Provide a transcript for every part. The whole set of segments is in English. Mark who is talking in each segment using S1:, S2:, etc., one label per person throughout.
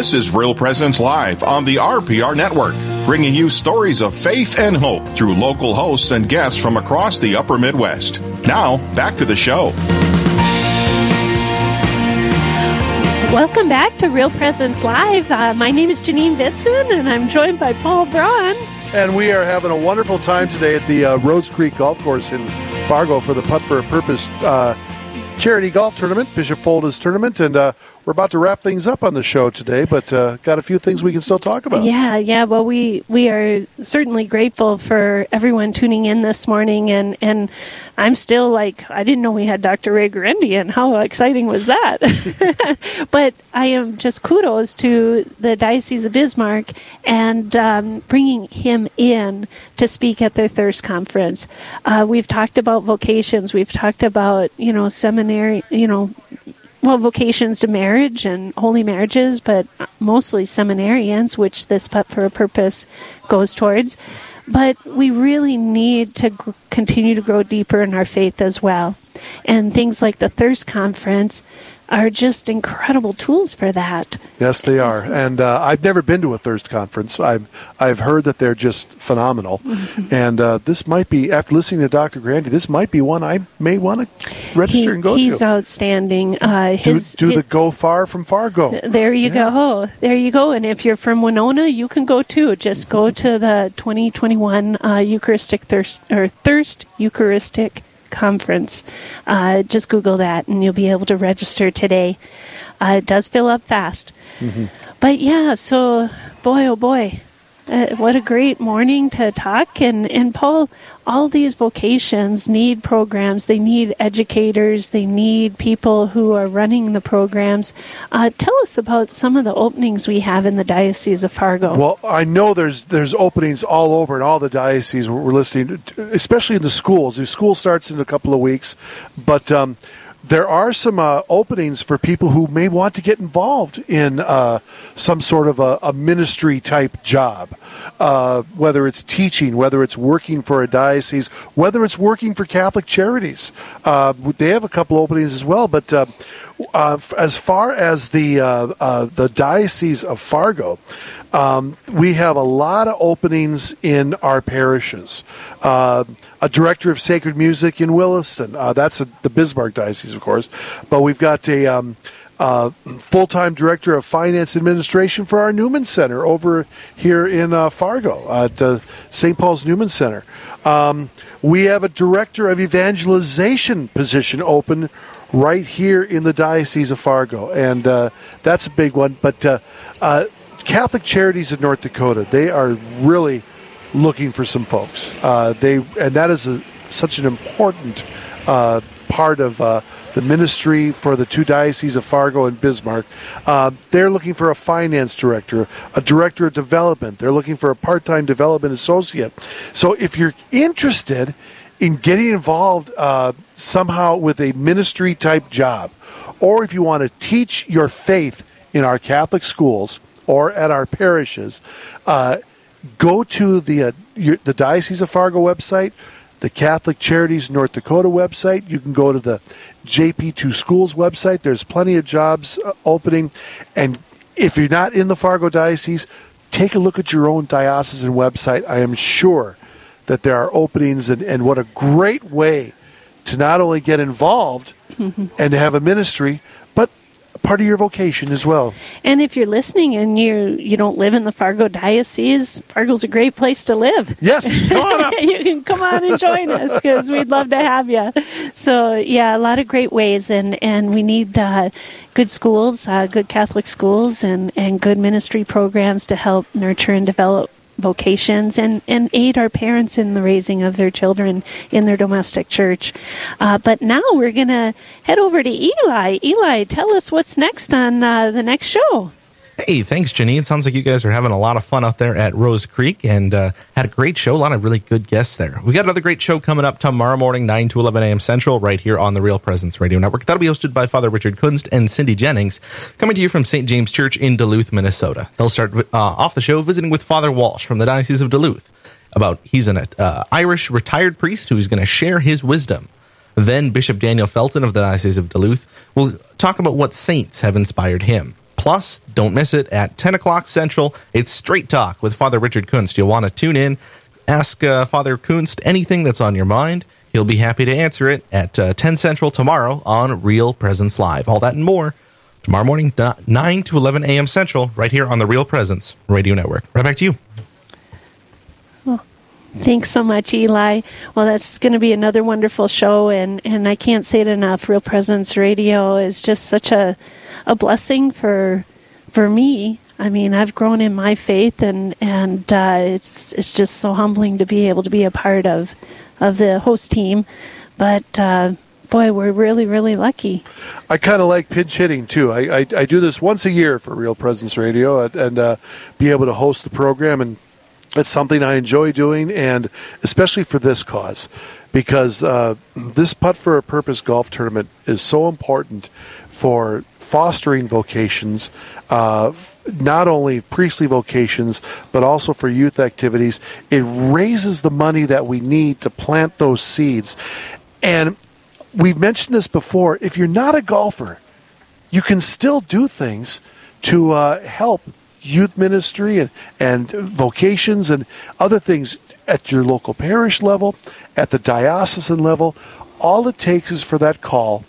S1: This is Real Presence Live on the RPR Network, bringing you stories of faith and hope through local hosts and guests from across the upper Midwest. Now, back to the show.
S2: Welcome back to Real Presence Live. Uh, my name is Janine Bitson, and I'm joined by Paul Braun.
S3: And we are having a wonderful time today at the uh, Rose Creek Golf Course in Fargo for the Putt for a Purpose uh, charity golf tournament, Bishop Folda's tournament, and uh, we're about to wrap things up on the show today, but uh, got a few things we can still talk about.
S2: Yeah, yeah. Well, we we are certainly grateful for everyone tuning in this morning, and and I'm still like I didn't know we had Dr. Ray Guarendi, and how exciting was that? but I am just kudos to the Diocese of Bismarck and um, bringing him in to speak at their Thirst conference. Uh, we've talked about vocations. We've talked about you know seminary, you know well, vocations to marriage and holy marriages, but mostly seminarians, which this Putt for a Purpose goes towards. But we really need to g- continue to grow deeper in our faith as well. And things like the Thirst Conference are just incredible tools for that.
S3: Yes, they are. And uh, I've never been to a Thirst conference. I've I've heard that they're just phenomenal. Mm-hmm. And uh, this might be after listening to Dr. Guarendi, this might be one I may want to register
S2: he,
S3: and go
S2: he's
S3: to.
S2: He's outstanding. Uh,
S3: his, do, do his, the go far from Fargo.
S2: There you yeah. go. There you go. And if you're from Winona, you can go too. Just go to the 2021 uh, Eucharistic Thirst or Thirst Eucharistic conference. Uh, just Google that and you'll be able to register today. Uh, it does fill up fast. Mm-hmm. But yeah, so boy, oh boy, uh, what a great morning to talk. And, and Paul, all these vocations need programs. They need educators. They need people who are running the programs. Uh, tell us about some of the openings we have in the Diocese of Fargo.
S3: Well, I know there's there's openings all over in all the dioceses we're listening, to, especially in the schools. The school starts in a couple of weeks, but um, there are some uh, openings for people who may want to get involved in uh, some sort of a, a ministry type job, uh, whether it's teaching, whether it's working for a diocese, whether it's working for Catholic charities. Uh, they have a couple openings as well, but uh, uh, as far as the the diocese of Fargo, um, we have a lot of openings in our parishes. Uh, a director of sacred music in Williston. Uh, that's a, the Bismarck Diocese, of course. But we've got a um, full time director of finance administration for our Newman Center over here in uh, Fargo at uh, St. Paul's Newman Center. Um, we have a director of evangelization position open right here in the Diocese of Fargo, and uh, that's a big one. But Catholic Charities of North Dakota, they are really looking for some folks. Uh, they and that is a, such an important uh, part of uh, the ministry for the two dioceses of Fargo and Bismarck. Uh, they're looking for a finance director, a director of development. They're looking for a part-time development associate. So if you're interested in getting involved uh, somehow with a ministry type job, or if you want to teach your faith in our Catholic schools or at our parishes, uh, go to the uh, your, the Diocese of Fargo website, the Catholic Charities North Dakota website. You can go to the JP2 Schools website. There's plenty of jobs uh, opening, and if you're not in the Fargo Diocese, take a look at your own diocesan website. I am sure that there are openings, and, and what a great way to not only get involved and to have a ministry, part of your vocation as well.
S2: And if you're listening and you you don't live in the Fargo diocese, Fargo's a great place to live.
S3: Yes,
S2: you can come on and join us because we'd love to have you. So yeah, a lot of great ways, and and we need. Uh, good schools, uh, good Catholic schools, and, and good ministry programs to help nurture and develop vocations and, and aid our parents in the raising of their children in their domestic church. Uh, but now we're going to head over to Eli. Eli, tell us what's next on uh, the next show.
S4: Hey, thanks, Janine. Sounds like you guys are having a lot of fun out there at Rose Creek and uh, had a great show. A lot of really good guests there. We got another great show coming up tomorrow morning, 9 to 11 a.m. Central, right here on the Real Presence Radio Network. That'll be hosted by Father Richard Kunst and Cindy Jennings, coming to you from St. James Church in Duluth, Minnesota. They'll start uh, off the show visiting with Father Walsh from the Diocese of Duluth about he's an uh, Irish retired priest who's going to share his wisdom. Then Bishop Daniel Felton of the Diocese of Duluth will talk about what saints have inspired him. Plus, don't miss it at 10 o'clock Central. It's Straight Talk with Father Richard Kunst. You'll want to tune in, ask uh, Father Kunst anything that's on your mind. He'll be happy to answer it at uh, 10 Central tomorrow on Real Presence Live. All that and more tomorrow morning, 9 to 11 a.m. Central, right here on the Real Presence Radio Network. Right back to you.
S2: Thanks so much, Eli. Well, that's going to be another wonderful show, and, and I can't say it enough. Real Presence Radio is just such a a blessing for for me. I mean, I've grown in my faith, and and uh, it's it's just so humbling to be able to be a part of of the host team. But uh, boy, we're really really lucky.
S3: I kind of like pinch hitting too. I, I, I do this once a year for Real Presence Radio, and, uh, be able to host the program and it's something I enjoy doing, and especially for this cause, because uh, this Putt for a Purpose golf tournament is so important for fostering vocations, uh, not only priestly vocations, but also for youth activities. It raises the money that we need to plant those seeds. And we've mentioned this before if you're not a golfer, you can still do things to uh, help youth ministry and, and vocations and other things at your local parish level, at the diocesan level. All it takes is for that call,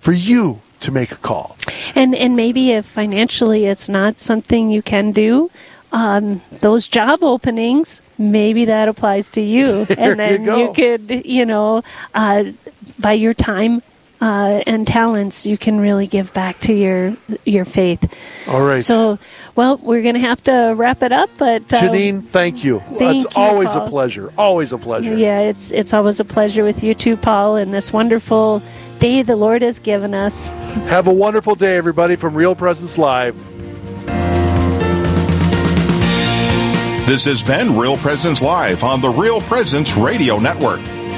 S3: for you to make a call.
S2: And and maybe if financially it's not something you can do, um, those job openings, maybe that applies to you, and then
S3: you,
S2: you, could, you know, uh, by your time uh, and talents, you can really give back to your your faith.
S3: All right.
S2: So, well, we're going to have to wrap it up. But
S3: uh, Janine, thank you.
S2: Thank
S3: it's
S2: you,
S3: always
S2: Paul.
S3: a pleasure. Always a pleasure.
S2: Yeah, it's it's always a pleasure with you too, Paul, and this wonderful day the Lord has given us.
S3: Have a wonderful day, everybody, from Real Presence Live.
S1: This has been Real Presence Live on the Real Presence Radio Network.